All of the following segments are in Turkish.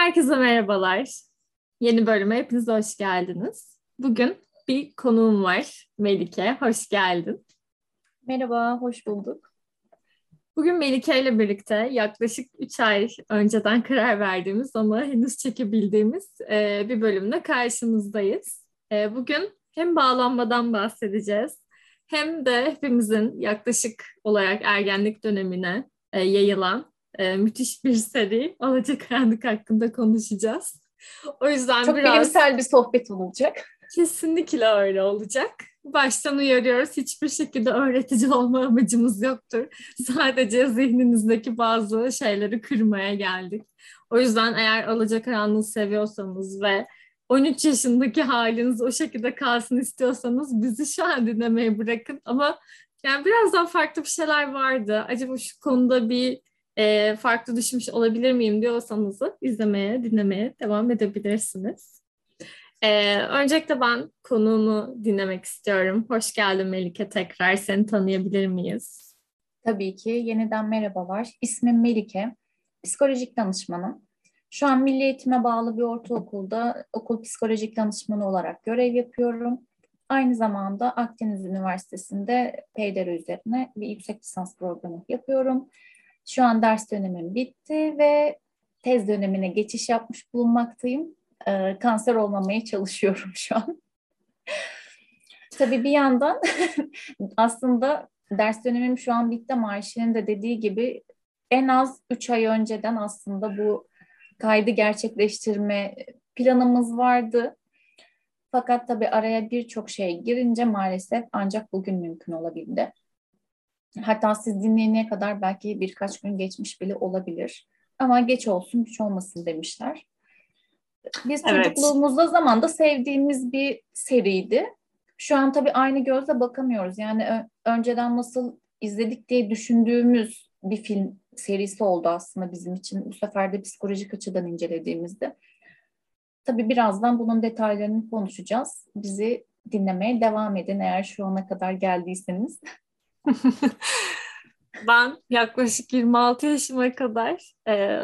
Herkese merhabalar. Yeni bölüme hepiniz hoş geldiniz. Bugün bir konuğum var. Melike, hoş geldin. Merhaba, hoş bulduk. Bugün Melike ile birlikte yaklaşık 3 ay önceden karar verdiğimiz ama henüz çekebildiğimiz e, bir bölümde karşınızdayız. E, bugün hem bağlanmadan bahsedeceğiz hem de hepimizin yaklaşık olarak ergenlik dönemine e, yayılan e, müthiş bir seri Alacakaranlık hakkında konuşacağız. O yüzden Çok biraz... bilimsel bir sohbet olacak. Kesinlikle öyle olacak. Baştan uyarıyoruz. Hiçbir şekilde öğretici olma amacımız yoktur. Sadece zihninizdeki bazı şeyleri kırmaya geldik. O yüzden eğer Alacakaranlığı seviyorsanız ve 13 yaşındaki haliniz o şekilde kalsın istiyorsanız bizi şu an dinlemeye bırakın. Ama yani birazdan farklı bir şeyler vardı. Acaba şu konuda bir e, farklı düşmüş olabilir miyim diyorsanız izlemeye, dinlemeye devam edebilirsiniz. E, öncelikle ben konuğumu dinlemek istiyorum. Hoş geldin Melike tekrar. Seni tanıyabilir miyiz? Tabii ki. Yeniden merhabalar. İsmim Melike. Psikolojik danışmanım. Şu an Milli Eğitim'e bağlı bir ortaokulda okul psikolojik danışmanı olarak görev yapıyorum. Aynı zamanda Akdeniz Üniversitesi'nde PDR üzerine bir yüksek lisans programı yapıyorum. Şu an ders dönemim bitti ve tez dönemine geçiş yapmış bulunmaktayım. Ee, kanser olmamaya çalışıyorum şu an. Tabii bir yandan aslında ders dönemim şu an bitti ama Ayşe'nin de dediği gibi en az 3 ay önceden aslında bu kaydı gerçekleştirme planımız vardı. Fakat tabii araya birçok şey girince maalesef ancak bugün mümkün olabildi. Hatta siz dinleyene kadar belki birkaç gün geçmiş bile olabilir. Ama geç olsun hiç olmasın demişler. Biz evet. çocukluğumuzda zamanda sevdiğimiz bir seriydi. Şu an tabii aynı gözle bakamıyoruz. Yani önceden nasıl izledik diye düşündüğümüz bir film serisi oldu aslında bizim için. Bu sefer de psikolojik açıdan incelediğimizde. Tabii birazdan bunun detaylarını konuşacağız. Bizi dinlemeye devam edin eğer şu ana kadar geldiyseniz. ben yaklaşık 26 yaşıma kadar e,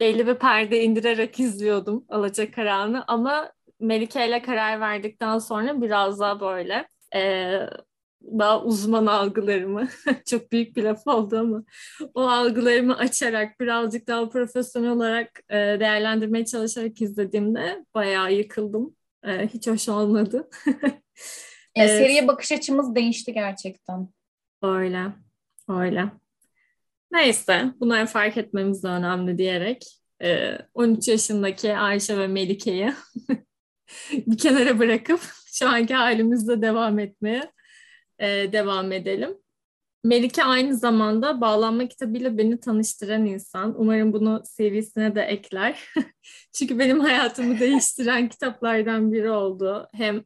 belli bir perde indirerek izliyordum Alacakaran'ı ama Melike ile karar verdikten sonra biraz daha böyle e, daha uzman algılarımı çok büyük bir laf oldu ama o algılarımı açarak birazcık daha profesyonel olarak e, değerlendirmeye çalışarak izlediğimde bayağı yıkıldım. E, hiç hoş olmadı. yani seriye bakış açımız değişti gerçekten. Öyle. Öyle. Neyse bunları fark etmemiz de önemli diyerek 13 e, yaşındaki Ayşe ve Melike'yi bir kenara bırakıp şu anki halimizde devam etmeye e, devam edelim. Melike aynı zamanda Bağlanma kitabıyla beni tanıştıran insan. Umarım bunu serisine de ekler. Çünkü benim hayatımı değiştiren kitaplardan biri oldu. Hem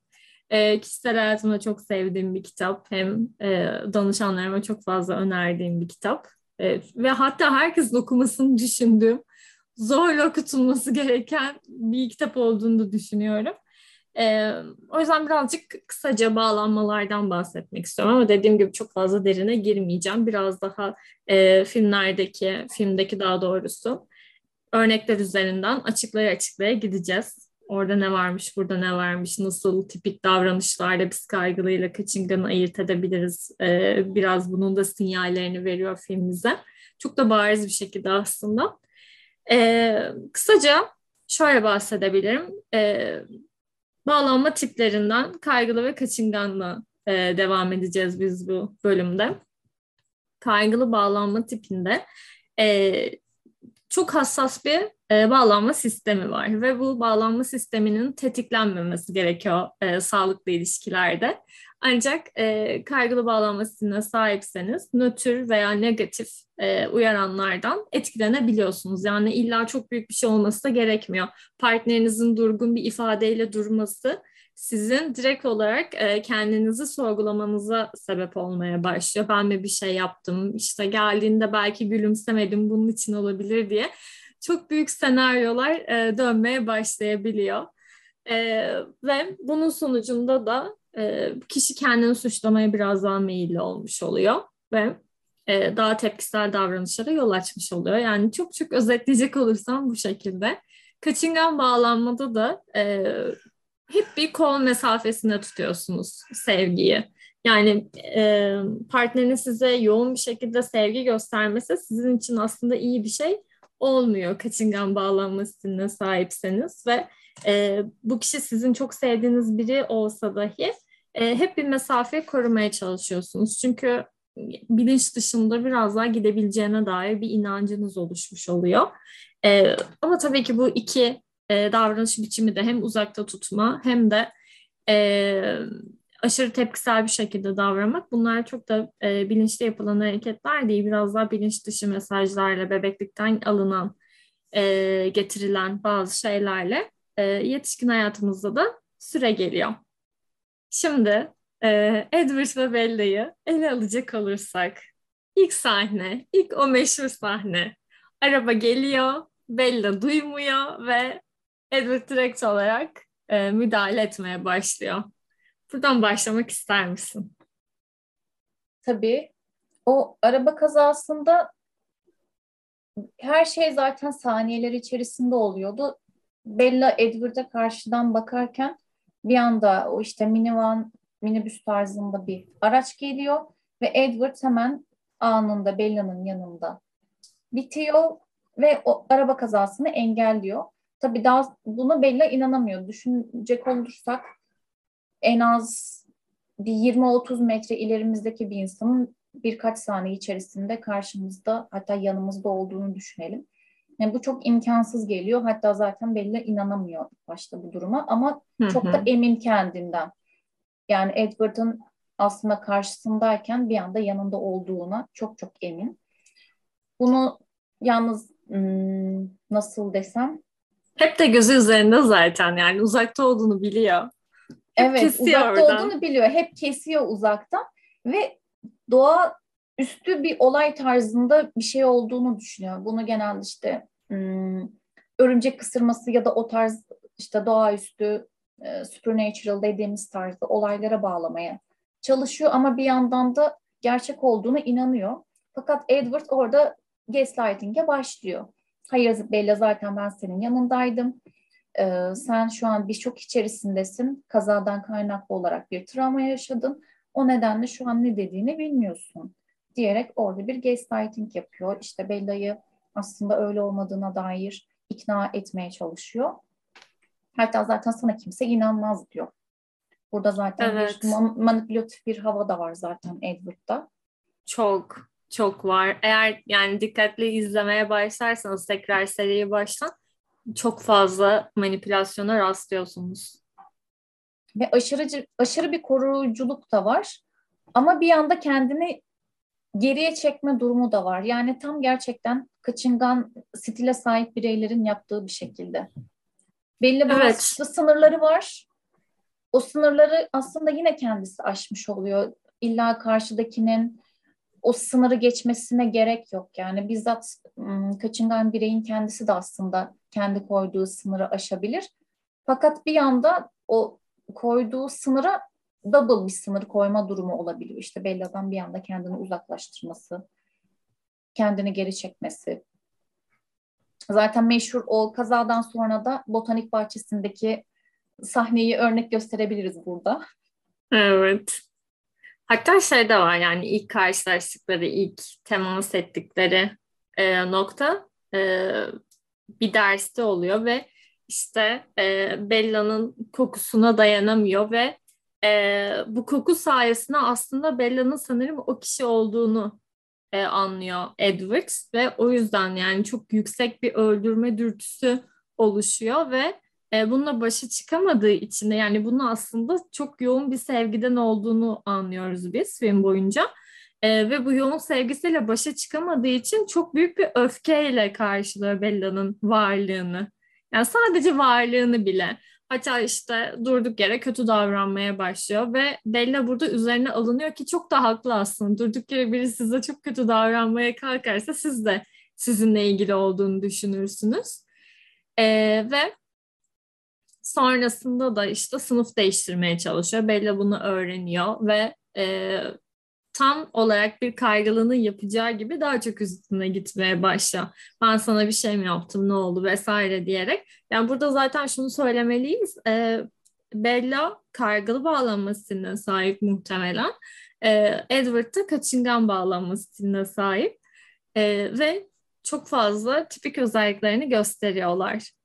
e, kişisel hayatımda çok sevdiğim bir kitap. Hem e, danışanlarıma çok fazla önerdiğim bir kitap. E, ve hatta herkesin okumasını düşündüğüm, zorla okutulması gereken bir kitap olduğunu düşünüyorum. E, o yüzden birazcık kısaca bağlanmalardan bahsetmek istiyorum ama dediğim gibi çok fazla derine girmeyeceğim. Biraz daha e, filmlerdeki, filmdeki daha doğrusu örnekler üzerinden açıklaya açıklaya gideceğiz. Orada ne varmış, burada ne varmış, nasıl tipik davranışlarla biz kaygılıyla kaçınganı ayırt edebiliriz. Ee, biraz bunun da sinyallerini veriyor filmimize. Çok da bariz bir şekilde aslında. Ee, kısaca şöyle bahsedebilirim. Ee, bağlanma tiplerinden kaygılı ve kaçınganla e, devam edeceğiz biz bu bölümde. Kaygılı bağlanma tipinde e, çok hassas bir e, bağlanma sistemi var ve bu bağlanma sisteminin tetiklenmemesi gerekiyor e, sağlıklı ilişkilerde. Ancak e, kaygılı bağlanma sahipseniz nötr veya negatif e, uyaranlardan etkilenebiliyorsunuz. Yani illa çok büyük bir şey olması da gerekmiyor. Partnerinizin durgun bir ifadeyle durması sizin direkt olarak e, kendinizi sorgulamanıza sebep olmaya başlıyor. Ben mi bir şey yaptım? İşte geldiğinde belki gülümsemedim bunun için olabilir diye çok büyük senaryolar e, dönmeye başlayabiliyor. E, ve bunun sonucunda da e, kişi kendini suçlamaya biraz daha meyilli olmuş oluyor ve e, daha tepkisel davranışlara yol açmış oluyor. Yani çok çok özetleyecek olursam bu şekilde. Kaçıngan bağlanmada da e, hep bir kol mesafesinde tutuyorsunuz sevgiyi. Yani e, partnerin size yoğun bir şekilde sevgi göstermesi sizin için aslında iyi bir şey olmuyor kaçıngan bağlanma sahipseniz ve e, bu kişi sizin çok sevdiğiniz biri olsa dahi e, hep bir mesafe korumaya çalışıyorsunuz. Çünkü bilinç dışında biraz daha gidebileceğine dair bir inancınız oluşmuş oluyor. E, ama tabii ki bu iki e, davranış biçimi de hem uzakta tutma hem de e, aşırı tepkisel bir şekilde davranmak bunlar çok da e, bilinçli yapılan hareketler değil. Biraz daha bilinç dışı mesajlarla bebeklikten alınan, e, getirilen bazı şeylerle e, yetişkin hayatımızda da süre geliyor. Şimdi e, Edward ve Bella'yı ele alacak olursak ilk sahne, ilk o meşhur sahne. Araba geliyor, Bella duymuyor ve Edward direkt olarak e, müdahale etmeye başlıyor. Buradan başlamak ister misin? Tabii. O araba kazasında her şey zaten saniyeler içerisinde oluyordu. Bella Edward'a karşıdan bakarken bir anda o işte minivan, minibüs tarzında bir araç geliyor ve Edward hemen anında Bella'nın yanında bitiyor ve o araba kazasını engelliyor. Tabii daha buna Bella inanamıyor. Düşünecek olursak en az bir 20-30 metre ilerimizdeki bir insanın birkaç saniye içerisinde karşımızda hatta yanımızda olduğunu düşünelim. Yani bu çok imkansız geliyor. Hatta zaten Bella inanamıyor başta bu duruma ama hı hı. çok da emin kendinden. Yani Edward'ın aslında karşısındayken bir anda yanında olduğuna çok çok emin. Bunu yalnız hmm, nasıl desem hep de gözü üzerinde zaten yani uzakta olduğunu biliyor. Evet uzakta oradan. olduğunu biliyor. Hep kesiyor uzaktan ve doğa üstü bir olay tarzında bir şey olduğunu düşünüyor. Bunu genelde işte hmm, örümcek kısırması ya da o tarz işte doğaüstü e, supernatural dediğimiz tarzda olaylara bağlamaya çalışıyor ama bir yandan da gerçek olduğunu inanıyor. Fakat Edward orada gaslighting'e başlıyor. Hayır Bella zaten ben senin yanındaydım. Ee, sen şu an bir şok içerisindesin. Kazadan kaynaklı olarak bir travma yaşadın. O nedenle şu an ne dediğini bilmiyorsun diyerek orada bir gaslighting yapıyor. İşte Bella'yı aslında öyle olmadığına dair ikna etmeye çalışıyor. Hatta zaten sana kimse inanmaz diyor. Burada zaten evet. bir manipülatif bir hava da var zaten Edward'da. Çok çok var. Eğer yani dikkatli izlemeye başlarsanız tekrar seriyi baştan çok fazla manipülasyona rastlıyorsunuz. Ve aşırı aşırı bir koruyuculuk da var. Ama bir anda kendini geriye çekme durumu da var. Yani tam gerçekten kaçıngan stile sahip bireylerin yaptığı bir şekilde. Belli bazı evet. sınırları var. O sınırları aslında yine kendisi aşmış oluyor. İlla karşıdakinin o sınırı geçmesine gerek yok. Yani bizzat kaçıngan bireyin kendisi de aslında kendi koyduğu sınırı aşabilir. Fakat bir yanda o koyduğu sınıra double bir sınır koyma durumu olabiliyor. İşte Bella'dan bir anda kendini uzaklaştırması, kendini geri çekmesi. Zaten meşhur o kazadan sonra da botanik bahçesindeki sahneyi örnek gösterebiliriz burada. Evet. Hatta şey de var yani ilk karşılaştıkları, ilk temas ettikleri e, nokta e, bir derste oluyor ve işte e, Bella'nın kokusuna dayanamıyor ve e, bu koku sayesinde aslında Bella'nın sanırım o kişi olduğunu e, anlıyor Edward ve o yüzden yani çok yüksek bir öldürme dürtüsü oluşuyor ve e, bununla başa çıkamadığı için de yani bunu aslında çok yoğun bir sevgiden olduğunu anlıyoruz biz film boyunca. E, ve bu yoğun sevgisiyle başa çıkamadığı için çok büyük bir öfkeyle karşılıyor Bella'nın varlığını. Yani sadece varlığını bile. Hatta işte durduk yere kötü davranmaya başlıyor ve Bella burada üzerine alınıyor ki çok da haklı aslında. Durduk yere biri size çok kötü davranmaya kalkarsa siz de sizinle ilgili olduğunu düşünürsünüz. Ee, ve sonrasında da işte sınıf değiştirmeye çalışıyor. Bella bunu öğreniyor ve e, tam olarak bir kaygılının yapacağı gibi daha çok üstüne gitmeye başla. Ben sana bir şey mi yaptım ne oldu vesaire diyerek. Yani burada zaten şunu söylemeliyiz. E, Bella kaygılı bağlanma stiline sahip muhtemelen. E, Edward da kaçıngan bağlanma stiline sahip. E, ve çok fazla tipik özelliklerini gösteriyorlar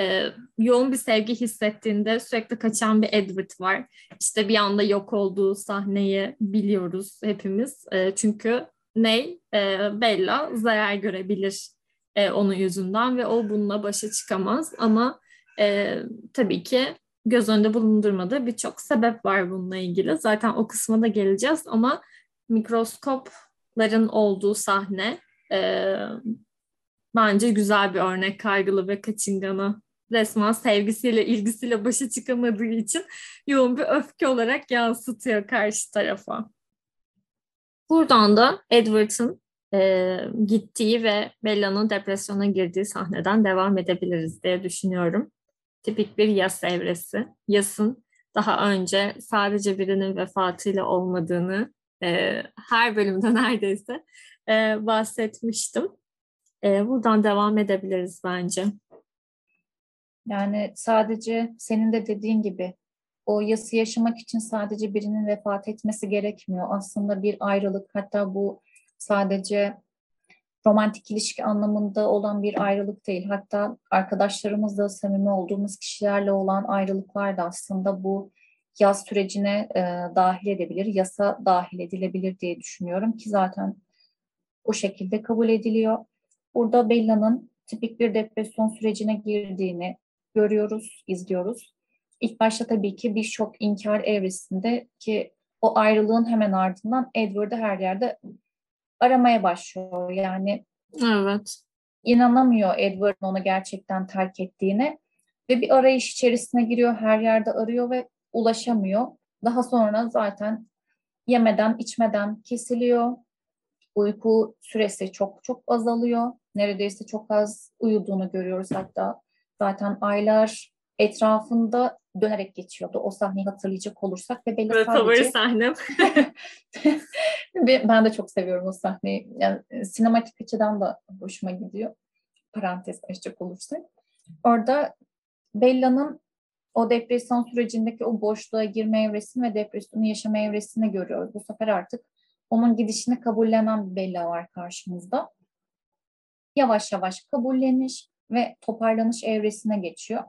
e, yoğun bir sevgi hissettiğinde sürekli kaçan bir Edward var. İşte bir anda yok olduğu sahneyi biliyoruz hepimiz. E, çünkü Ney, e, Bella zarar görebilir e, onun yüzünden ve o bununla başa çıkamaz. Ama e, tabii ki göz önünde bulundurmadığı birçok sebep var bununla ilgili. Zaten o kısma da geleceğiz ama mikroskopların olduğu sahne e, bence güzel bir örnek kaygılı ve kaçınganı resmen sevgisiyle, ilgisiyle başa çıkamadığı için yoğun bir öfke olarak yansıtıyor karşı tarafa. Buradan da Edward'ın e, gittiği ve Bella'nın depresyona girdiği sahneden devam edebiliriz diye düşünüyorum. Tipik bir yas evresi. Yasın daha önce sadece birinin vefatıyla olmadığını e, her bölümde neredeyse e, bahsetmiştim. E, buradan devam edebiliriz bence. Yani sadece senin de dediğin gibi o yası yaşamak için sadece birinin vefat etmesi gerekmiyor. Aslında bir ayrılık hatta bu sadece romantik ilişki anlamında olan bir ayrılık değil. Hatta arkadaşlarımızla samimi olduğumuz kişilerle olan ayrılıklar da aslında bu yaz sürecine e, dahil edebilir, yasa dahil edilebilir diye düşünüyorum ki zaten o şekilde kabul ediliyor. Burada Bella'nın tipik bir depresyon sürecine girdiğini, görüyoruz, izliyoruz. İlk başta tabii ki bir şok inkar evresinde ki o ayrılığın hemen ardından Edward'ı her yerde aramaya başlıyor. Yani evet. inanamıyor Edward'ın onu gerçekten terk ettiğine ve bir arayış içerisine giriyor, her yerde arıyor ve ulaşamıyor. Daha sonra zaten yemeden, içmeden kesiliyor. Uyku süresi çok çok azalıyor. Neredeyse çok az uyuduğunu görüyoruz hatta Zaten aylar etrafında dönerek geçiyordu. O sahneyi hatırlayacak olursak ve belli sadece... favori sahnem. ben de çok seviyorum o sahneyi. Yani, e, sinematik açıdan da hoşuma gidiyor. Parantez açacak olursak. Orada Bella'nın o depresyon sürecindeki o boşluğa girme evresini ve depresyonu yaşama evresini görüyoruz. Bu sefer artık onun gidişini kabullenen bir Bella var karşımızda. Yavaş yavaş kabulleniş, ve toparlanış evresine geçiyor.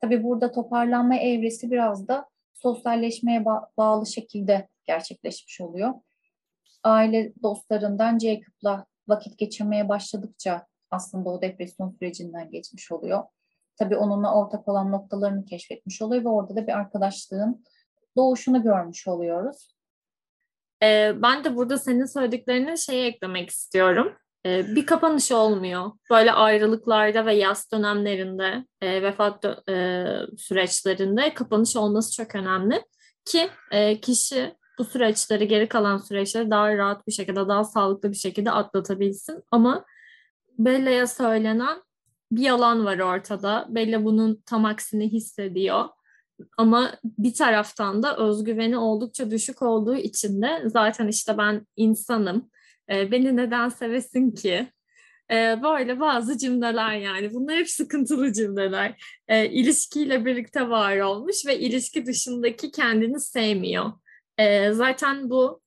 Tabii burada toparlanma evresi biraz da sosyalleşmeye ba- bağlı şekilde gerçekleşmiş oluyor. Aile dostlarından Jacob'la vakit geçirmeye başladıkça aslında o depresyon sürecinden geçmiş oluyor. Tabii onunla ortak olan noktalarını keşfetmiş oluyor ve orada da bir arkadaşlığın doğuşunu görmüş oluyoruz. Ee, ben de burada senin söylediklerine şey eklemek istiyorum. Ee, bir kapanış olmuyor. Böyle ayrılıklarda ve yaz dönemlerinde, e, vefat e, süreçlerinde kapanış olması çok önemli. Ki e, kişi bu süreçleri, geri kalan süreçleri daha rahat bir şekilde, daha sağlıklı bir şekilde atlatabilsin. Ama Bella'ya söylenen bir yalan var ortada. Bella bunun tam aksini hissediyor. Ama bir taraftan da özgüveni oldukça düşük olduğu için de zaten işte ben insanım, e, beni neden sevesin ki? E, böyle bazı cümleler yani. Bunlar hep sıkıntılı cümleler. E, ilişkiyle birlikte var olmuş ve ilişki dışındaki kendini sevmiyor. E, zaten bu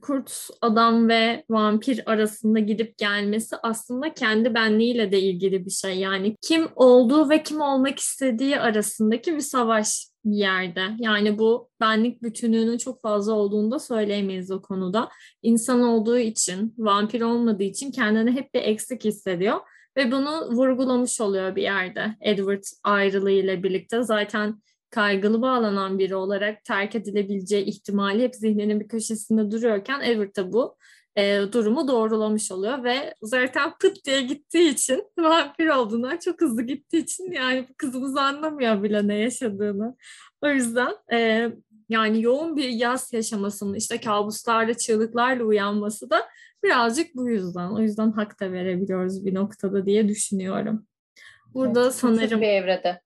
kurt adam ve vampir arasında gidip gelmesi aslında kendi benliğiyle de ilgili bir şey. Yani kim olduğu ve kim olmak istediği arasındaki bir savaş bir yerde. Yani bu benlik bütünlüğünün çok fazla olduğunu da söyleyemeyiz o konuda. İnsan olduğu için, vampir olmadığı için kendini hep bir eksik hissediyor. Ve bunu vurgulamış oluyor bir yerde Edward ayrılığı ile birlikte. Zaten kaygılı bağlanan biri olarak terk edilebileceği ihtimali hep zihninin bir köşesinde duruyorken Edward da bu e, durumu doğrulamış oluyor ve zaten pıt diye gittiği için vampir olduğundan çok hızlı gittiği için yani kızımız anlamıyor bile ne yaşadığını. O yüzden e, yani yoğun bir yaz yaşamasının işte kabuslarla çığlıklarla uyanması da birazcık bu yüzden. O yüzden hak da verebiliyoruz bir noktada diye düşünüyorum. Burada evet, sanırım... bir evrede.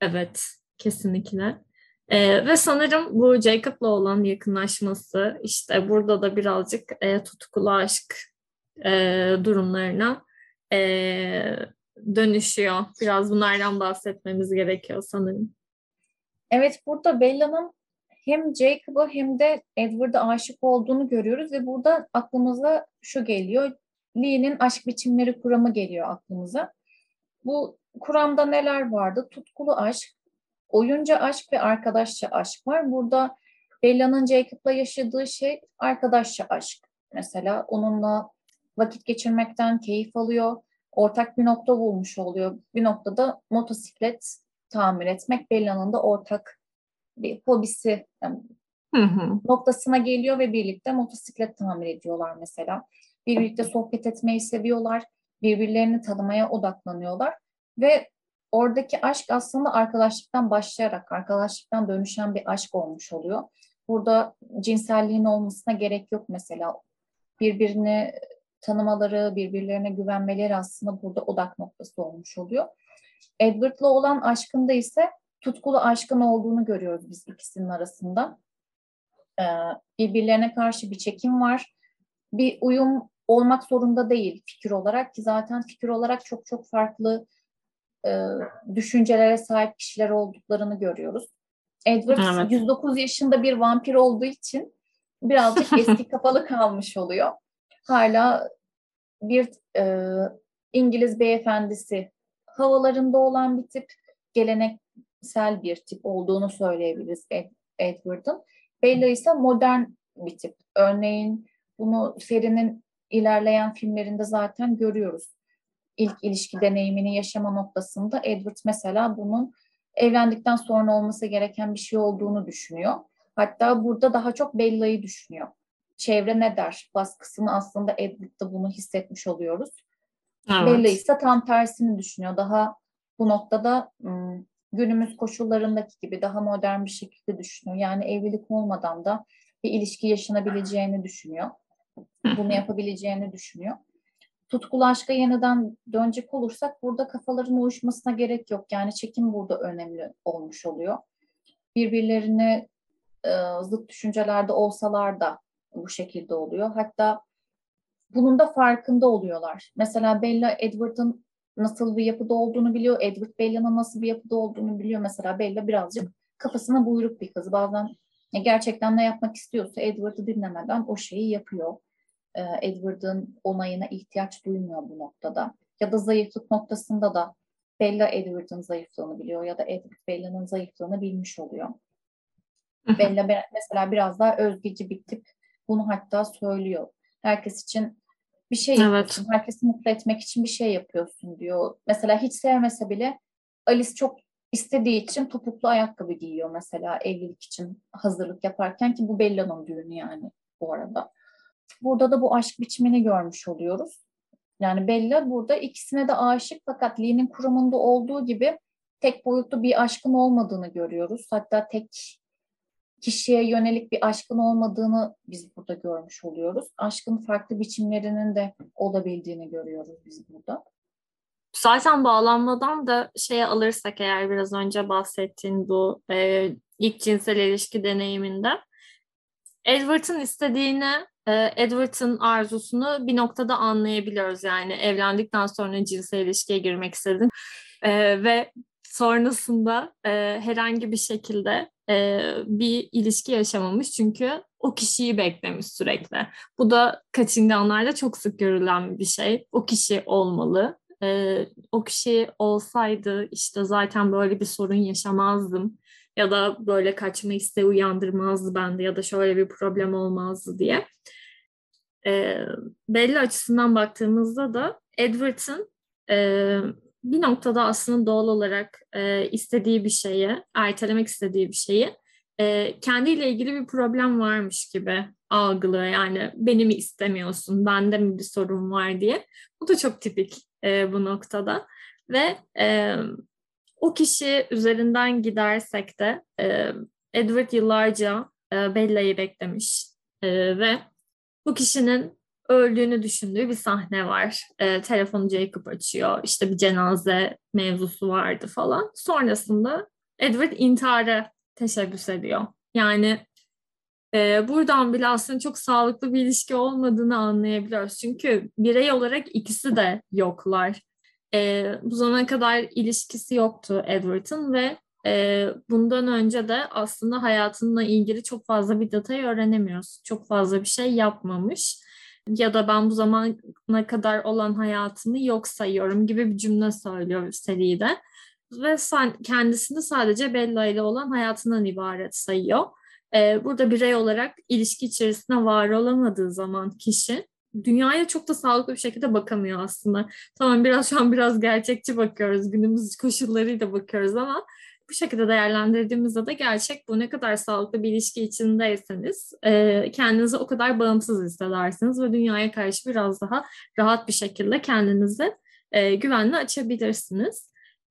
Evet, kesinlikle. E, ve sanırım bu Jacob'la olan yakınlaşması işte burada da birazcık e, tutkulu aşk e, durumlarına e, dönüşüyor. Biraz bunlardan bahsetmemiz gerekiyor sanırım. Evet burada Bella'nın hem Jacob'a hem de Edward'a aşık olduğunu görüyoruz ve burada aklımıza şu geliyor. Lee'nin aşk biçimleri kuramı geliyor aklımıza. Bu kuramda neler vardı? Tutkulu aşk, oyunca aşk ve arkadaşça aşk var. Burada Bella'nın Jacob'la yaşadığı şey arkadaşça aşk. Mesela onunla vakit geçirmekten keyif alıyor. Ortak bir nokta bulmuş oluyor. Bir noktada motosiklet tamir etmek Bella'nın da ortak bir hobisi yani hı hı. noktasına geliyor ve birlikte motosiklet tamir ediyorlar mesela. Birlikte sohbet etmeyi seviyorlar. Birbirlerini tanımaya odaklanıyorlar. Ve oradaki aşk aslında arkadaşlıktan başlayarak arkadaşlıktan dönüşen bir aşk olmuş oluyor. Burada cinselliğin olmasına gerek yok mesela. Birbirini tanımaları, birbirlerine güvenmeleri aslında burada odak noktası olmuş oluyor. Edward'la olan aşkında ise tutkulu aşkın olduğunu görüyoruz biz ikisinin arasında. Ee, birbirlerine karşı bir çekim var. Bir uyum olmak zorunda değil fikir olarak ki zaten fikir olarak çok çok farklı e, düşüncelere sahip kişiler olduklarını görüyoruz. Edward evet. 109 yaşında bir vampir olduğu için birazcık eski kapalı kalmış oluyor. Hala bir e, İngiliz beyefendisi havalarında olan bir tip, geleneksel bir tip olduğunu söyleyebiliriz Ed, Edward'ın. Bella ise modern bir tip. Örneğin bunu serinin ilerleyen filmlerinde zaten görüyoruz ilk ilişki deneyimini yaşama noktasında Edward mesela bunun evlendikten sonra olması gereken bir şey olduğunu düşünüyor. Hatta burada daha çok Bella'yı düşünüyor. Çevre ne der baskısını aslında Edward'da bunu hissetmiş oluyoruz. Evet. Bella ise tam tersini düşünüyor. Daha bu noktada günümüz koşullarındaki gibi daha modern bir şekilde düşünüyor. Yani evlilik olmadan da bir ilişki yaşanabileceğini düşünüyor. Bunu yapabileceğini düşünüyor tutkulu aşka yeniden dönecek olursak burada kafaların uyuşmasına gerek yok. Yani çekim burada önemli olmuş oluyor. Birbirlerine e, zıt düşüncelerde olsalar da bu şekilde oluyor. Hatta bunun da farkında oluyorlar. Mesela Bella Edward'ın nasıl bir yapıda olduğunu biliyor. Edward Bella'nın nasıl bir yapıda olduğunu biliyor. Mesela Bella birazcık kafasına buyruk bir kız. Bazen gerçekten ne yapmak istiyorsa Edward'ı dinlemeden o şeyi yapıyor. E, Edward'ın onayına ihtiyaç duymuyor bu noktada. Ya da zayıflık noktasında da Bella Edward'ın zayıflığını biliyor ya da Edward Bella'nın zayıflığını bilmiş oluyor. Bella mesela biraz daha özgeci bir tip. Bunu hatta söylüyor. Herkes için bir şey yapıyorsun. Evet. Herkesi mutlu etmek için bir şey yapıyorsun diyor. Mesela hiç sevmese bile Alice çok istediği için topuklu ayakkabı giyiyor mesela evlilik için hazırlık yaparken ki bu Bella'nın düğünü yani bu arada. Burada da bu aşk biçimini görmüş oluyoruz. Yani Bella burada ikisine de aşık fakat Lee'nin kurumunda olduğu gibi tek boyutlu bir aşkın olmadığını görüyoruz. Hatta tek kişiye yönelik bir aşkın olmadığını biz burada görmüş oluyoruz. Aşkın farklı biçimlerinin de olabildiğini görüyoruz biz burada. Zaten bağlanmadan da şeye alırsak eğer biraz önce bahsettiğin bu e, ilk cinsel ilişki deneyiminde Edward'ın istediğini Edward'ın arzusunu bir noktada anlayabiliyoruz. Yani evlendikten sonra cinsel ilişkiye girmek istedin e, ve sonrasında e, herhangi bir şekilde e, bir ilişki yaşamamış çünkü o kişiyi beklemiş sürekli. Bu da kaçınganlarda çok sık görülen bir şey. O kişi olmalı. E, o kişi olsaydı işte zaten böyle bir sorun yaşamazdım ya da böyle kaçma isteği uyandırmazdı bende ya da şöyle bir problem olmazdı diye. E, belli açısından baktığımızda da Edward'ın e, bir noktada aslında doğal olarak e, istediği bir şeyi, ertelemek istediği bir şeyi e, kendiyle ilgili bir problem varmış gibi algılıyor. Yani beni mi istemiyorsun, bende mi bir sorun var diye. Bu da çok tipik e, bu noktada. Ve e, o kişi üzerinden gidersek de e, Edward yıllarca e, Bella'yı beklemiş e, ve bu kişinin öldüğünü düşündüğü bir sahne var. E, telefonu Jacob açıyor. İşte bir cenaze mevzusu vardı falan. Sonrasında Edward intihara teşebbüs ediyor. Yani e, buradan bile aslında çok sağlıklı bir ilişki olmadığını anlayabiliyoruz. Çünkü birey olarak ikisi de yoklar. E, bu zamana kadar ilişkisi yoktu Edward'ın ve e, bundan önce de aslında hayatınla ilgili çok fazla bir detayı öğrenemiyoruz. Çok fazla bir şey yapmamış ya da ben bu zamana kadar olan hayatımı yok sayıyorum gibi bir cümle söylüyor seride. Ve sen, kendisini sadece Bella ile olan hayatından ibaret sayıyor. Ee, burada birey olarak ilişki içerisinde var olamadığı zaman kişi dünyaya çok da sağlıklı bir şekilde bakamıyor aslında. Tamam biraz şu an biraz gerçekçi bakıyoruz, günümüz koşullarıyla bakıyoruz ama bu şekilde değerlendirdiğimizde de gerçek bu ne kadar sağlıklı bir ilişki içindeyseniz e, kendinizi o kadar bağımsız hissedersiniz ve dünyaya karşı biraz daha rahat bir şekilde kendinizi e, güvenle açabilirsiniz.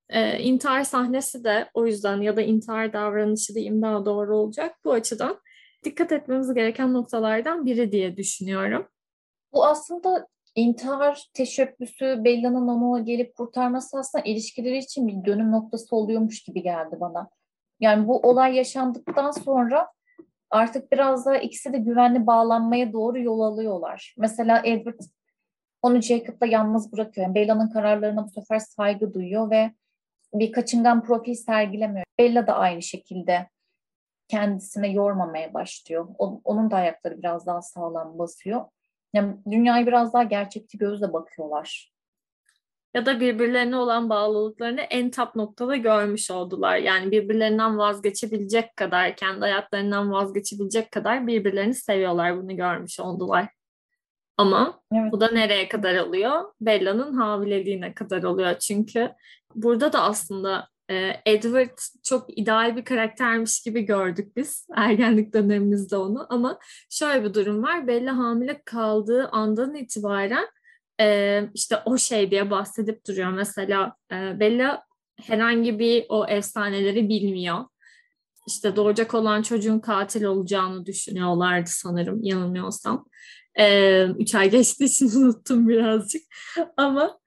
E, intihar sahnesi de o yüzden ya da intihar davranışı diyeyim daha doğru olacak. Bu açıdan dikkat etmemiz gereken noktalardan biri diye düşünüyorum. Bu aslında intihar teşebbüsü Bella'nın onu gelip kurtarması aslında ilişkileri için bir dönüm noktası oluyormuş gibi geldi bana. Yani bu olay yaşandıktan sonra artık biraz daha ikisi de güvenli bağlanmaya doğru yol alıyorlar. Mesela Edward onu Jacob'la yalnız bırakıyor. Yani Bella'nın kararlarına bu sefer saygı duyuyor ve bir kaçıngan profil sergilemiyor. Bella da aynı şekilde kendisine yormamaya başlıyor. Onun da ayakları biraz daha sağlam basıyor. Yani dünyayı biraz daha gerçekçi gözle bakıyorlar. Ya da birbirlerine olan bağlılıklarını en tap noktada görmüş oldular. Yani birbirlerinden vazgeçebilecek kadar, kendi hayatlarından vazgeçebilecek kadar birbirlerini seviyorlar. Bunu görmüş oldular. Ama evet. bu da nereye kadar oluyor? Bella'nın hamileliğine kadar oluyor. Çünkü burada da aslında Edward çok ideal bir karaktermiş gibi gördük biz ergenlik dönemimizde onu. Ama şöyle bir durum var. Bella hamile kaldığı andan itibaren e, işte o şey diye bahsedip duruyor. Mesela e, Bella herhangi bir o efsaneleri bilmiyor. İşte doğacak olan çocuğun katil olacağını düşünüyorlardı sanırım yanılmıyorsam. Ee, üç ay geçtiği için unuttum birazcık. Ama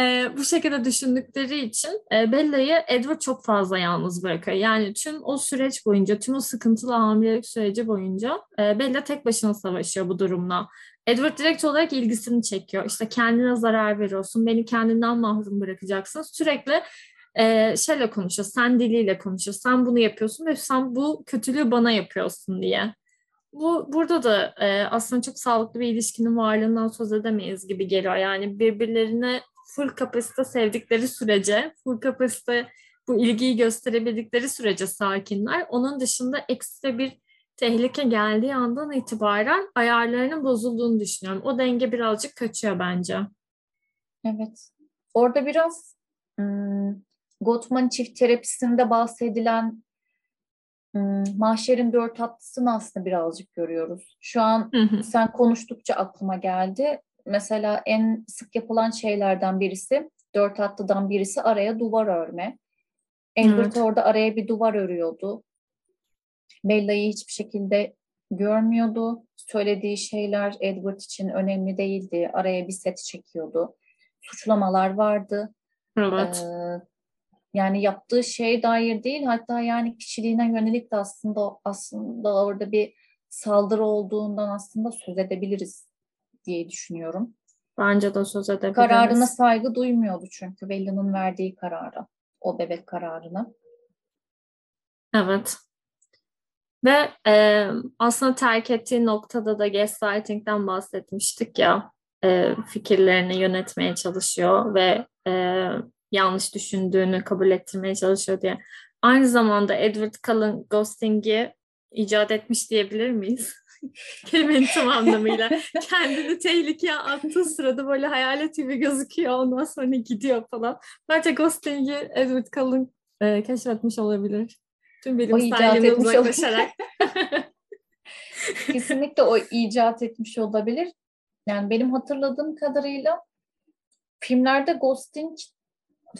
e, bu şekilde düşündükleri için e, Bella'yı Edward çok fazla yalnız bırakıyor. Yani tüm o süreç boyunca, tüm o sıkıntılı hamilelik süreci boyunca e, Bella tek başına savaşıyor bu durumla. Edward direkt olarak ilgisini çekiyor. İşte kendine zarar veriyorsun, beni kendinden mahrum bırakacaksın. Sürekli e, şeyle konuşuyor, sen diliyle konuşuyor. Sen bunu yapıyorsun ve sen bu kötülüğü bana yapıyorsun diye. Bu burada da e, aslında çok sağlıklı bir ilişkinin varlığından söz edemeyiz gibi geliyor. Yani birbirlerine full kapasite sevdikleri sürece, full kapasite bu ilgiyi gösterebildikleri sürece sakinler. Onun dışında ekstra bir tehlike geldiği andan itibaren ayarlarının bozulduğunu düşünüyorum. O denge birazcık kaçıyor bence. Evet. Orada biraz hmm, Gottman çift terapisinde bahsedilen hmm, mahşerin dört hattısını aslında birazcık görüyoruz. Şu an hı hı. sen konuştukça aklıma geldi mesela en sık yapılan şeylerden birisi, dört hattıdan birisi araya duvar örme. Edward evet. orada araya bir duvar örüyordu. Bella'yı hiçbir şekilde görmüyordu. Söylediği şeyler Edward için önemli değildi. Araya bir set çekiyordu. Suçlamalar vardı. Evet. Ee, yani yaptığı şey dair değil hatta yani kişiliğine yönelik de aslında aslında orada bir saldırı olduğundan aslında söz edebiliriz diye düşünüyorum. Bence de söz edebiliriz. Kararına saygı duymuyordu çünkü Bella'nın verdiği karara, o bebek kararını. Evet. Ve e, aslında terk ettiği noktada da gaslighting'den bahsetmiştik ya. E, fikirlerini yönetmeye çalışıyor ve e, yanlış düşündüğünü kabul ettirmeye çalışıyor diye. Aynı zamanda Edward Cullen ghosting'i icat etmiş diyebilir miyiz? Kelimenin tam anlamıyla. Kendini tehlikeye attığı sırada böyle hayalet gibi gözüküyor. Ondan sonra gidiyor falan. Bence ghosting'i Edward Cullen e, keşfetmiş olabilir. Tüm bilimselliğine uzaklaşarak. Kesinlikle o icat etmiş olabilir. Yani benim hatırladığım kadarıyla filmlerde ghosting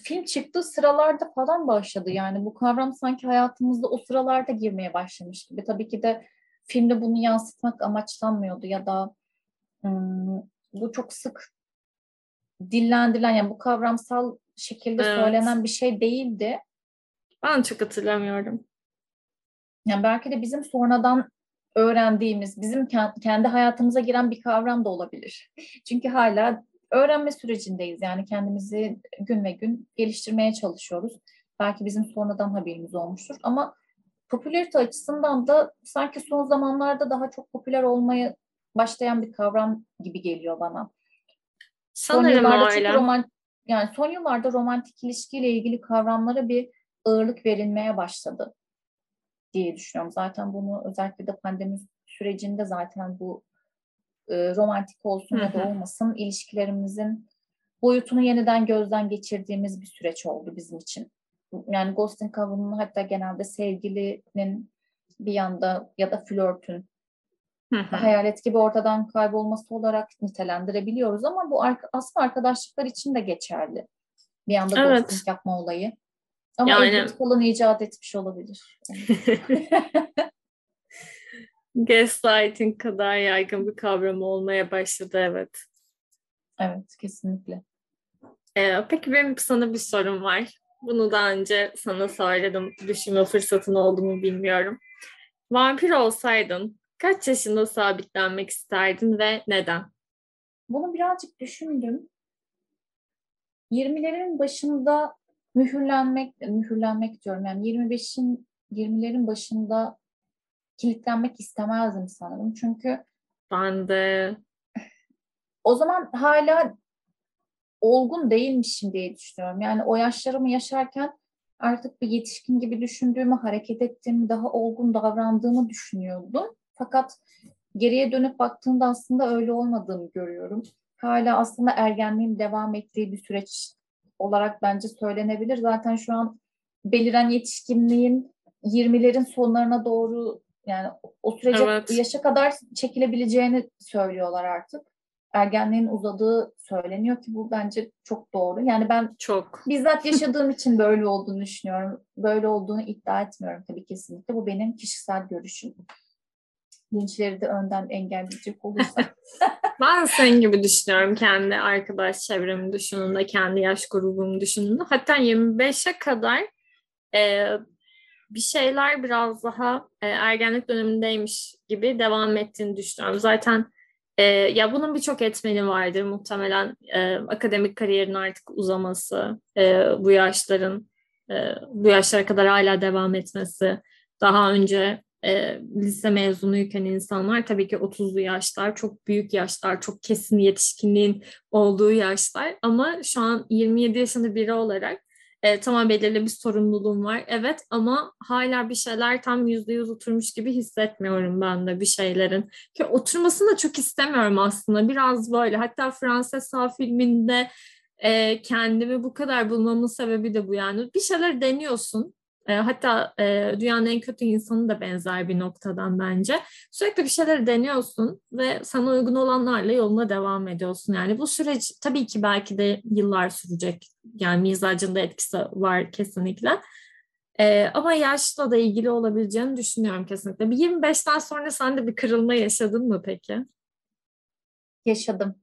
film çıktığı sıralarda falan başladı. Yani bu kavram sanki hayatımızda o sıralarda girmeye başlamış gibi. Tabii ki de filmde bunu yansıtmak amaçlanmıyordu ya da hmm, bu çok sık dillendirilen yani bu kavramsal şekilde evet. söylenen bir şey değildi. Ben çok hatırlamıyorum. Yani belki de bizim sonradan öğrendiğimiz, bizim kendi hayatımıza giren bir kavram da olabilir. Çünkü hala öğrenme sürecindeyiz. Yani kendimizi gün ve gün geliştirmeye çalışıyoruz. Belki bizim sonradan haberimiz olmuştur ama popülarite açısından da sanki son zamanlarda daha çok popüler olmaya başlayan bir kavram gibi geliyor bana. Sanırım son öyle. Roman, yani son yıllarda romantik ilişkiyle ilgili kavramlara bir ağırlık verilmeye başladı diye düşünüyorum. Zaten bunu özellikle de pandemi sürecinde zaten bu e, romantik olsun ya da olmasın ilişkilerimizin boyutunu yeniden gözden geçirdiğimiz bir süreç oldu bizim için. Yani ghosting kavramını hatta genelde sevgilinin bir yanda ya da flörtün hayalet gibi ortadan kaybolması olarak nitelendirebiliyoruz ama bu aslında arkadaşlıklar için de geçerli. Bir anda evet. ghosting yapma olayı. Ama yani... Edward Cullen icat etmiş olabilir. Gaslighting kadar yaygın bir kavram olmaya başladı evet. Evet kesinlikle. Ee, peki benim sana bir sorum var. Bunu daha önce sana söyledim. Düşünme fırsatın oldu mu bilmiyorum. Vampir olsaydın kaç yaşında sabitlenmek isterdin ve neden? Bunu birazcık düşündüm. 20'lerin başında mühürlenmek, mühürlenmek diyorum yani 25'in 20'lerin başında kilitlenmek istemezdim sanırım. Çünkü ben de o zaman hala olgun değilmişim diye düşünüyorum. Yani o yaşlarımı yaşarken artık bir yetişkin gibi düşündüğümü, hareket ettiğimi, daha olgun davrandığımı düşünüyordum. Fakat geriye dönüp baktığımda aslında öyle olmadığını görüyorum. Hala aslında ergenliğin devam ettiği bir süreç olarak bence söylenebilir. Zaten şu an beliren yetişkinliğin 20'lerin sonlarına doğru yani o sürece evet. yaşa kadar çekilebileceğini söylüyorlar artık. Ergenliğin uzadığı söyleniyor ki bu bence çok doğru. Yani ben çok bizzat yaşadığım için böyle olduğunu düşünüyorum. Böyle olduğunu iddia etmiyorum tabii kesinlikle. Bu benim kişisel görüşüm. Linçleri de önden engelleyecek olursa. ben senin gibi düşünüyorum kendi arkadaş çevremi düşündüğümde, kendi yaş grubumu düşündüğümde. Hatta 25'e kadar e, bir şeyler biraz daha e, ergenlik dönemindeymiş gibi devam ettiğini düşünüyorum. Zaten e, ya bunun birçok etmeni vardır. Muhtemelen e, akademik kariyerin artık uzaması, e, bu yaşların e, bu yaşlara kadar hala devam etmesi, daha önce e, lise mezunuyken insanlar tabii ki 30'lu yaşlar, çok büyük yaşlar, çok kesin yetişkinliğin olduğu yaşlar. Ama şu an 27 yaşında biri olarak e, tamam belirli bir sorumluluğum var. Evet ama hala bir şeyler tam yüzde yüz oturmuş gibi hissetmiyorum ben de bir şeylerin. Ki oturmasını da çok istemiyorum aslında. Biraz böyle. Hatta Frances Sağ filminde e, kendimi bu kadar bulmamın sebebi de bu yani. Bir şeyler deniyorsun e, hatta e, dünyanın en kötü insanı da benzer bir noktadan bence. Sürekli bir şeyler deniyorsun ve sana uygun olanlarla yoluna devam ediyorsun. Yani bu süreç tabii ki belki de yıllar sürecek. Yani mizacında etkisi var kesinlikle. E, ama yaşla da ilgili olabileceğini düşünüyorum kesinlikle. Bir 25'ten sonra sen de bir kırılma yaşadın mı peki? Yaşadım.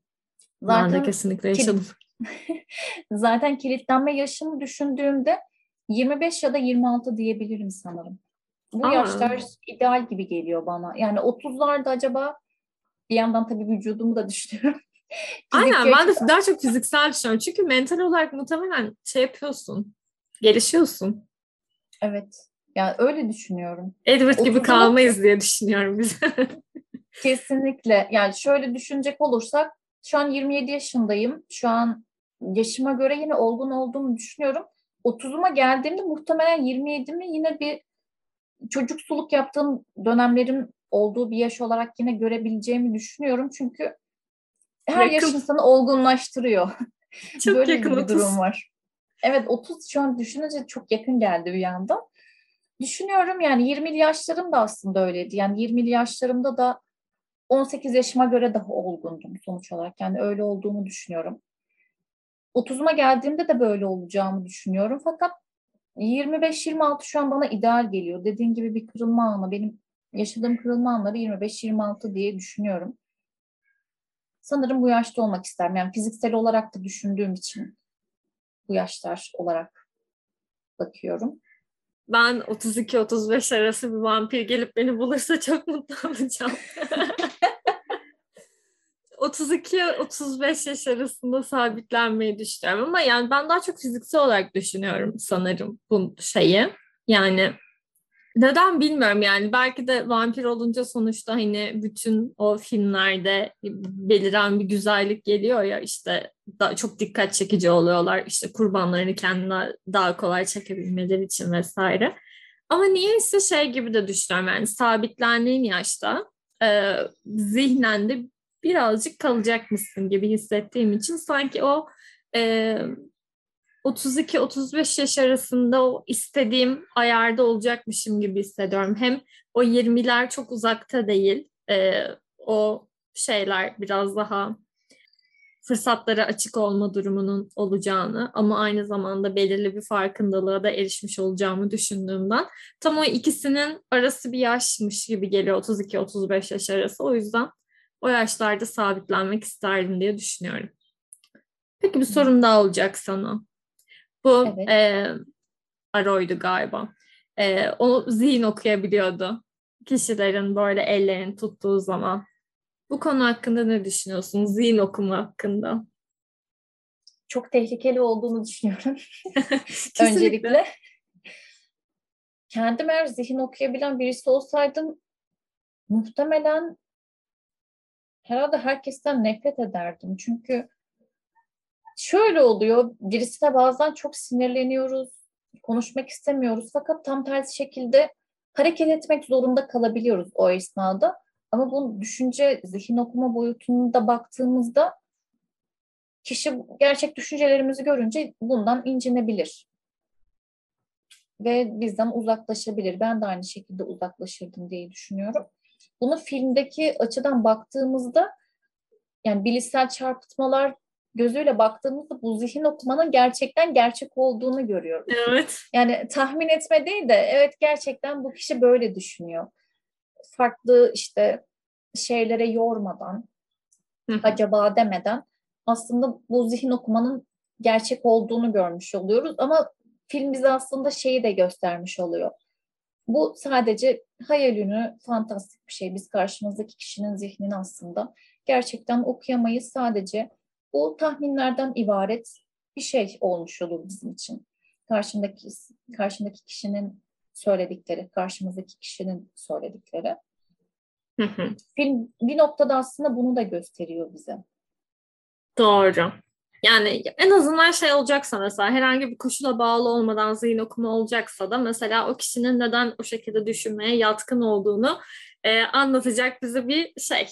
Zaten ben de kesinlikle yaşadım. Zaten kilitlenme yaşımı düşündüğümde 25 ya da 26 diyebilirim sanırım. Bu Aa. yaşlar ideal gibi geliyor bana. Yani 30'larda acaba bir yandan tabii vücudumu da düşünüyorum. Aynen ben de daha çok fiziksel düşünüyorum. Çünkü mental olarak muhtemelen şey yapıyorsun. Gelişiyorsun. Evet. Yani öyle düşünüyorum. Edward gibi kalmayız diye düşünüyorum biz. Kesinlikle. Yani şöyle düşünecek olursak şu an 27 yaşındayım. Şu an yaşıma göre yine olgun olduğumu düşünüyorum. 30'uma geldiğimde muhtemelen 27'mi yine bir çocuksuluk yaptığım dönemlerim olduğu bir yaş olarak yine görebileceğimi düşünüyorum. Çünkü her yakın. yaş insanı olgunlaştırıyor. Çok Böyle yakın bir 30. durum var. Evet 30 şu an düşününce çok yakın geldi bir anda. Düşünüyorum yani 20'li yaşlarım da aslında öyleydi. Yani 20'li yaşlarımda da 18 yaşıma göre daha olgundum sonuç olarak. Yani öyle olduğunu düşünüyorum. 30'uma geldiğimde de böyle olacağımı düşünüyorum. Fakat 25-26 şu an bana ideal geliyor. Dediğin gibi bir kırılma anı. Benim yaşadığım kırılma anları 25-26 diye düşünüyorum. Sanırım bu yaşta olmak isterim. Yani fiziksel olarak da düşündüğüm için bu yaşlar olarak bakıyorum. Ben 32-35 arası bir vampir gelip beni bulursa çok mutlu olacağım. 32-35 yaş arasında sabitlenmeyi düşünüyorum ama yani ben daha çok fiziksel olarak düşünüyorum sanırım bu şeyi. Yani neden bilmiyorum yani belki de vampir olunca sonuçta hani bütün o filmlerde beliren bir güzellik geliyor ya işte daha çok dikkat çekici oluyorlar işte kurbanlarını kendine daha kolay çekebilmeleri için vesaire. Ama niye ise şey gibi de düşünüyorum yani sabitlendiğin yaşta e, zihnen birazcık kalacakmışsın gibi hissettiğim için sanki o e, 32-35 yaş arasında o istediğim ayarda olacakmışım gibi hissediyorum. Hem o 20'ler çok uzakta değil. E, o şeyler biraz daha fırsatlara açık olma durumunun olacağını ama aynı zamanda belirli bir farkındalığa da erişmiş olacağımı düşündüğümden tam o ikisinin arası bir yaşmış gibi geliyor 32-35 yaş arası. O yüzden o yaşlarda sabitlenmek isterdim diye düşünüyorum. Peki bir sorum daha olacak sana. Bu evet. e, Aro'ydu galiba. E, o zihin okuyabiliyordu. Kişilerin böyle ellerini tuttuğu zaman. Bu konu hakkında ne düşünüyorsun? Zihin okuma hakkında. Çok tehlikeli olduğunu düşünüyorum. Öncelikle. Kendim eğer zihin okuyabilen birisi olsaydım muhtemelen herhalde herkesten nefret ederdim. Çünkü şöyle oluyor, birisine bazen çok sinirleniyoruz, konuşmak istemiyoruz fakat tam tersi şekilde hareket etmek zorunda kalabiliyoruz o esnada. Ama bu düşünce, zihin okuma boyutunda baktığımızda kişi gerçek düşüncelerimizi görünce bundan incinebilir. Ve bizden uzaklaşabilir. Ben de aynı şekilde uzaklaşırdım diye düşünüyorum. Bunu filmdeki açıdan baktığımızda yani bilişsel çarpıtmalar gözüyle baktığımızda bu zihin okumanın gerçekten gerçek olduğunu görüyoruz. Evet. Yani tahmin etme değil de evet gerçekten bu kişi böyle düşünüyor. Farklı işte şeylere yormadan, acaba demeden aslında bu zihin okumanın gerçek olduğunu görmüş oluyoruz. Ama film bize aslında şeyi de göstermiş oluyor. Bu sadece hayal ürünü, fantastik bir şey. Biz karşımızdaki kişinin zihnini aslında gerçekten okuyamayız. Sadece bu tahminlerden ibaret bir şey olmuş olur bizim için. Karşındaki karşındaki kişinin söyledikleri, karşımızdaki kişinin söyledikleri. Film bir noktada aslında bunu da gösteriyor bize. Doğru. Yani en azından şey olacaksa mesela herhangi bir koşula bağlı olmadan zihin okuma olacaksa da mesela o kişinin neden o şekilde düşünmeye yatkın olduğunu e, anlatacak bize bir şey.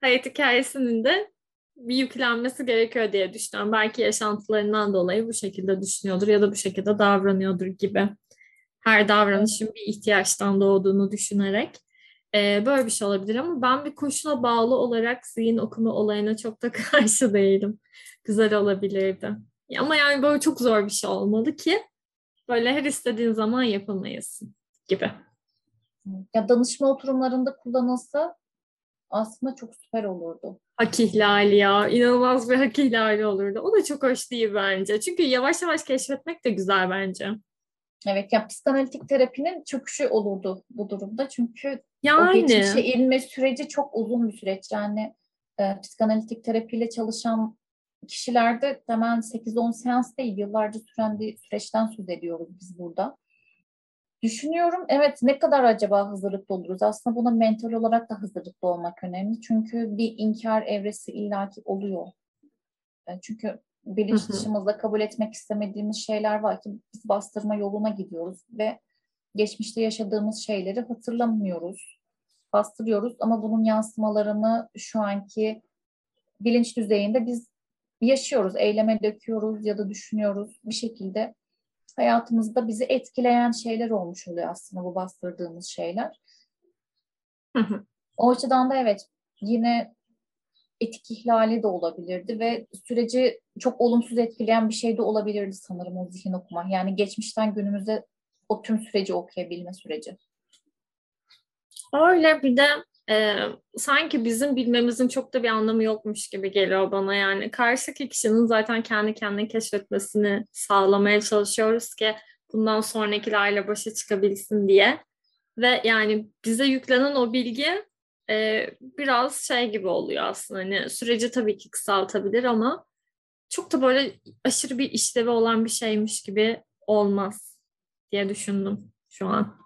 Hayat hikayesinin de bir yüklenmesi gerekiyor diye düşünüyorum. Belki yaşantılarından dolayı bu şekilde düşünüyordur ya da bu şekilde davranıyordur gibi. Her davranışın bir ihtiyaçtan doğduğunu düşünerek e, böyle bir şey olabilir ama ben bir koşula bağlı olarak zihin okuma olayına çok da karşı değilim. Güzel olabilirdi. Ama yani böyle çok zor bir şey olmalı ki böyle her istediğin zaman yapamayasın gibi. Ya danışma oturumlarında kullanılsa aslında çok süper olurdu. Hak ihlali ya. İnanılmaz bir hak ihlali olurdu. O da çok hoş değil bence. Çünkü yavaş yavaş keşfetmek de güzel bence. Evet ya psikanalitik terapinin çöküşü olurdu bu durumda. Çünkü yani. o geçmişe inme süreci çok uzun bir süreç. Yani e, psikanalitik terapiyle çalışan kişilerde hemen 8-10 seans değil, yıllarca süren bir süreçten söz ediyoruz biz burada. Düşünüyorum, evet ne kadar acaba hazırlıklı oluruz? Aslında buna mental olarak da hazırlıklı olmak önemli. Çünkü bir inkar evresi illaki oluyor. E, çünkü bilinç dışımızda kabul etmek istemediğimiz şeyler var ki biz bastırma yoluna gidiyoruz ve geçmişte yaşadığımız şeyleri hatırlamıyoruz, bastırıyoruz. Ama bunun yansımalarını şu anki bilinç düzeyinde biz yaşıyoruz, eyleme döküyoruz ya da düşünüyoruz. Bir şekilde hayatımızda bizi etkileyen şeyler olmuş oluyor aslında bu bastırdığımız şeyler. O açıdan da evet yine etik ihlali de olabilirdi ve süreci çok olumsuz etkileyen bir şey de olabilirdi sanırım o zihin okuma. Yani geçmişten günümüze o tüm süreci okuyabilme süreci. Öyle bir de e, sanki bizim bilmemizin çok da bir anlamı yokmuş gibi geliyor bana yani. Karşıdaki kişinin zaten kendi kendine keşfetmesini sağlamaya çalışıyoruz ki bundan sonrakilerle başa çıkabilsin diye. Ve yani bize yüklenen o bilgi e, biraz şey gibi oluyor aslında. Hani süreci tabii ki kısaltabilir ama çok da böyle aşırı bir işlevi olan bir şeymiş gibi olmaz diye düşündüm şu an.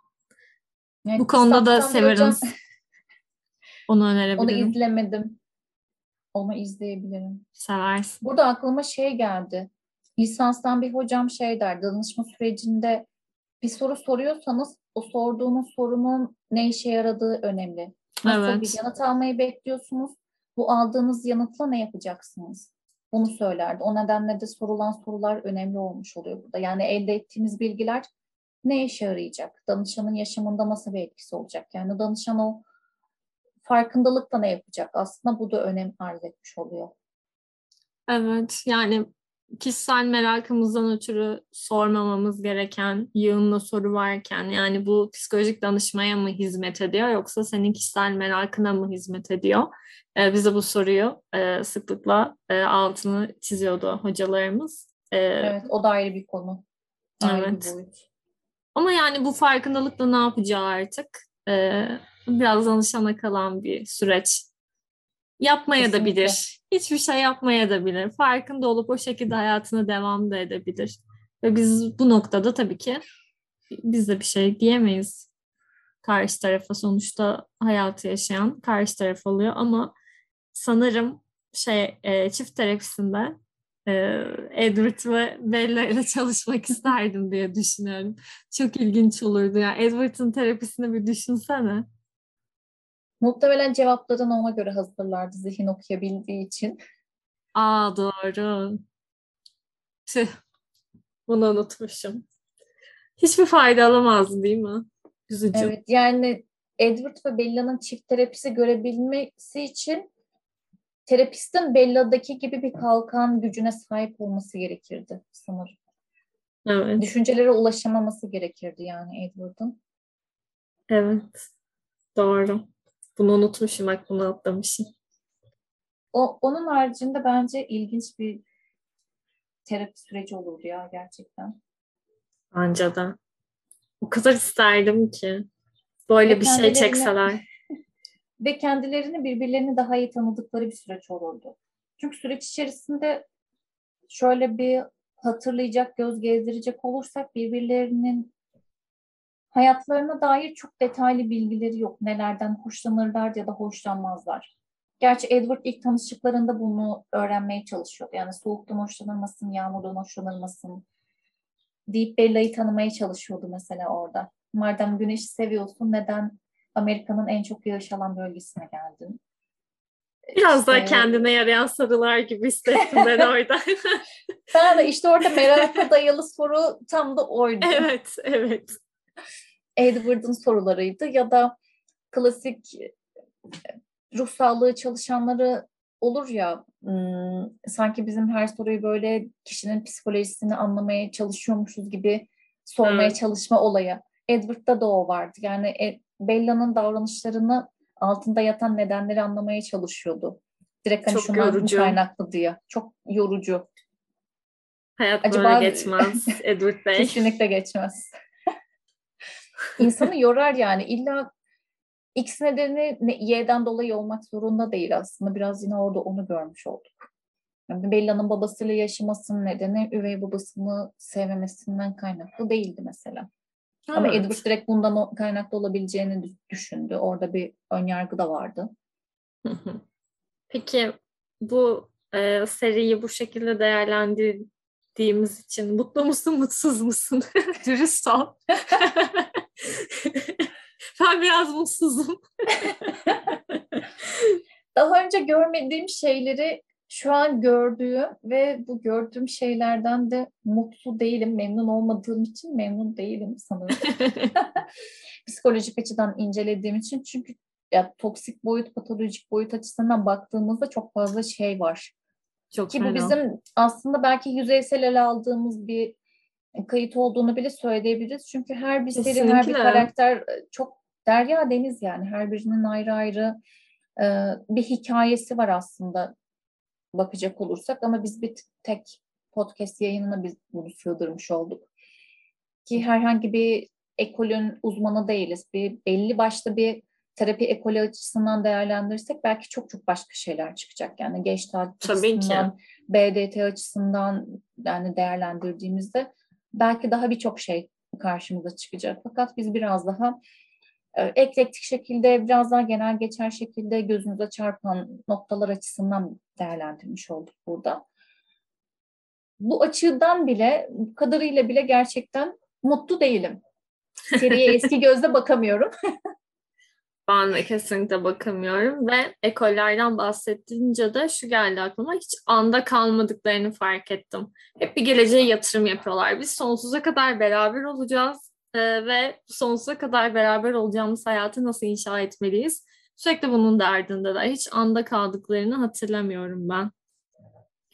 Evet, Bu konuda da Severance onu önerebilirim. Onu izlemedim. Onu izleyebilirim. Seversin. Burada aklıma şey geldi. Lisanstan bir hocam şey der, danışma sürecinde bir soru soruyorsanız o sorduğunuz sorunun ne işe yaradığı önemli. Nasıl evet. bir yanıt almayı bekliyorsunuz? Bu aldığınız yanıtla ne yapacaksınız? Bunu söylerdi. O nedenle de sorulan sorular önemli olmuş oluyor burada. Yani elde ettiğimiz bilgiler ne işe yarayacak? Danışanın yaşamında nasıl bir etkisi olacak? Yani danışan o farkındalıkla ne yapacak? Aslında bu da önem arz etmiş oluyor. Evet yani kişisel merakımızdan ötürü sormamamız gereken yığınla soru varken yani bu psikolojik danışmaya mı hizmet ediyor yoksa senin kişisel merakına mı hizmet ediyor? Ee, bize bu soruyu e, sıklıkla e, altını çiziyordu hocalarımız. Ee, evet o da ayrı bir konu. Ayrı evet. Bir Ama yani bu farkındalıkla ne yapacağı artık e, biraz danışana kalan bir süreç. Yapmaya Kesinlikle. da bilir. Hiçbir şey yapmaya da bilir. Farkında olup o şekilde hayatını devam da edebilir. Ve biz bu noktada tabii ki biz de bir şey diyemeyiz. Karşı tarafa sonuçta hayatı yaşayan karşı taraf oluyor ama sanırım şey e, çift terapisinde e, Edward ve Bella ile çalışmak isterdim diye düşünüyorum. Çok ilginç olurdu ya. Yani Edward'ın terapisini bir düşünsene. Muhtemelen cevaplarını ona göre hazırlardı zihin okuyabildiği için. Aa doğru. Tüh. Bunu unutmuşum. Hiçbir fayda alamazdı değil mi? Üzücü. Evet yani Edward ve Bella'nın çift terapisi görebilmesi için terapistin Bella'daki gibi bir kalkan gücüne sahip olması gerekirdi sanırım. Evet. Düşüncelere ulaşamaması gerekirdi yani Edward'ın. Evet. Doğru. Bunu unutmuşum, aklıma atlamışım. O, onun haricinde bence ilginç bir terapi süreci olurdu ya gerçekten. Bence de. O kadar isterdim ki. Böyle ve bir şey çekseler. Ve kendilerini birbirlerini daha iyi tanıdıkları bir süreç olurdu. Çünkü süreç içerisinde şöyle bir hatırlayacak, göz gezdirecek olursak birbirlerinin hayatlarına dair çok detaylı bilgileri yok. Nelerden hoşlanırlar ya da hoşlanmazlar. Gerçi Edward ilk tanıştıklarında bunu öğrenmeye çalışıyordu. Yani soğuktan hoşlanır mısın, yağmurdan hoşlanır mısın deyip Bella'yı tanımaya çalışıyordu mesela orada. Madem güneşi seviyorsun neden Amerika'nın en çok yağış alan bölgesine geldin? Biraz işte... daha kendine yarayan sorular gibi hissettim ben orada. ben de işte orada merakla dayalı soru tam da oydu. Evet, evet. Edward'ın sorularıydı ya da klasik e, ruh sağlığı çalışanları olur ya hmm, sanki bizim her soruyu böyle kişinin psikolojisini anlamaya çalışıyormuşuz gibi sormaya evet. çalışma olayı. Edward'da da o vardı. Yani e, Bella'nın davranışlarını altında yatan nedenleri anlamaya çalışıyordu. Direkt hani Çok şundan yorucu. kaynaklı diye. Çok yorucu. Hayat Acaba... geçmez Edward Bey. Kesinlikle geçmez. İnsanı yorar yani. İlla X nedeni Y'den dolayı olmak zorunda değil aslında. Biraz yine orada onu görmüş olduk. Yani Bella'nın babasıyla yaşamasının nedeni üvey babasını sevmemesinden kaynaklı değildi mesela. Evet. Ama Edward direkt bundan kaynaklı olabileceğini düşündü. Orada bir önyargı da vardı. Peki bu e, seriyi bu şekilde değerlendirdiğimiz için mutlu musun, mutsuz musun? Dürüst ol. ben biraz mutsuzum. Daha önce görmediğim şeyleri şu an gördüğüm ve bu gördüğüm şeylerden de mutlu değilim. Memnun olmadığım için memnun değilim sanırım. Psikolojik açıdan incelediğim için. Çünkü ya, toksik boyut, patolojik boyut açısından baktığımızda çok fazla şey var. Çok Ki bu bizim aslında belki yüzeysel ele aldığımız bir kayıt olduğunu bile söyleyebiliriz. Çünkü her bir seri, her bir karakter e, çok derya deniz yani. Her birinin ayrı ayrı e, bir hikayesi var aslında bakacak olursak. Ama biz bir tek podcast yayınına biz bunu sığdırmış olduk. ki herhangi bir ekolün uzmanı değiliz. Bir belli başlı bir terapi ekolü açısından değerlendirirsek belki çok çok başka şeyler çıkacak. Yani geç açısından, BDT açısından yani değerlendirdiğimizde belki daha birçok şey karşımıza çıkacak. Fakat biz biraz daha e, eklektik şekilde, biraz daha genel geçer şekilde gözümüze çarpan noktalar açısından değerlendirmiş olduk burada. Bu açıdan bile, bu kadarıyla bile gerçekten mutlu değilim. Seriye eski gözle bakamıyorum. Ben kesinlikle bakamıyorum ve ekollerden bahsettiğince de şu geldi aklıma hiç anda kalmadıklarını fark ettim. Hep bir geleceğe yatırım yapıyorlar. Biz sonsuza kadar beraber olacağız e, ve sonsuza kadar beraber olacağımız hayatı nasıl inşa etmeliyiz? Sürekli bunun derdinde de hiç anda kaldıklarını hatırlamıyorum ben.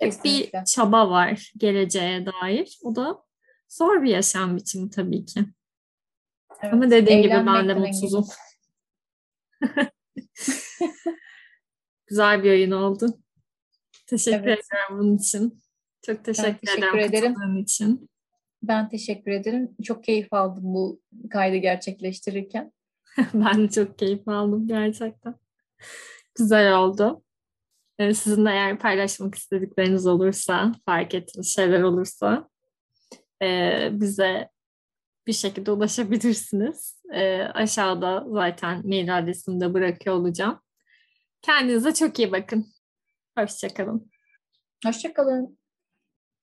Hep Kesinlikle. bir çaba var geleceğe dair. O da zor bir yaşam biçimi tabii ki. Evet, Ama dediğim gibi ben de mutsuzum. Güzel bir yayın oldu. Teşekkür evet. ederim bunun için. Çok teşekkür, teşekkür ederim, ederim için. Ben teşekkür ederim. Çok keyif aldım bu kaydı gerçekleştirirken. ben de çok keyif aldım gerçekten. Güzel oldu. Ee, sizin de eğer paylaşmak istedikleriniz olursa, fark ettiğiniz şeyler olursa e, bize bir şekilde ulaşabilirsiniz. E, aşağıda zaten mail adresimi de bırakıyor olacağım. Kendinize çok iyi bakın. Hoşçakalın. Hoşçakalın.